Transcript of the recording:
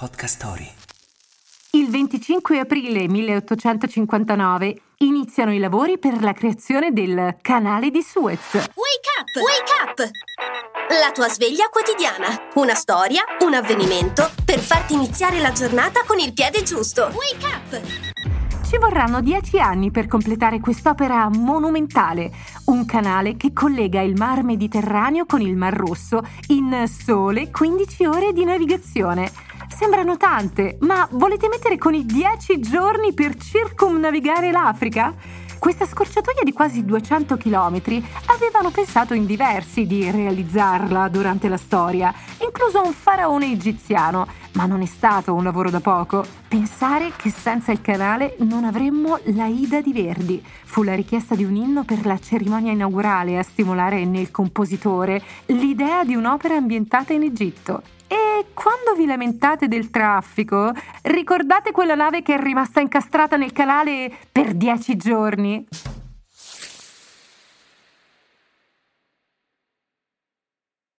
Podcast Story. Il 25 aprile 1859 iniziano i lavori per la creazione del canale di Suez. Wake up! Wake up! La tua sveglia quotidiana. Una storia, un avvenimento per farti iniziare la giornata con il piede giusto. Wake up! Ci vorranno dieci anni per completare quest'opera monumentale, un canale che collega il mar Mediterraneo con il mar Rosso in sole 15 ore di navigazione. Sembrano tante, ma volete mettere con i 10 giorni per circumnavigare l'Africa? Questa scorciatoia di quasi 200 km avevano pensato in diversi di realizzarla durante la storia, incluso un faraone egiziano, ma non è stato un lavoro da poco. Pensare che senza il canale non avremmo la Ida di Verdi fu la richiesta di un inno per la cerimonia inaugurale a stimolare nel compositore l'idea di un'opera ambientata in Egitto. E quando vi lamentate del traffico, ricordate quella nave che è rimasta incastrata nel canale per dieci giorni?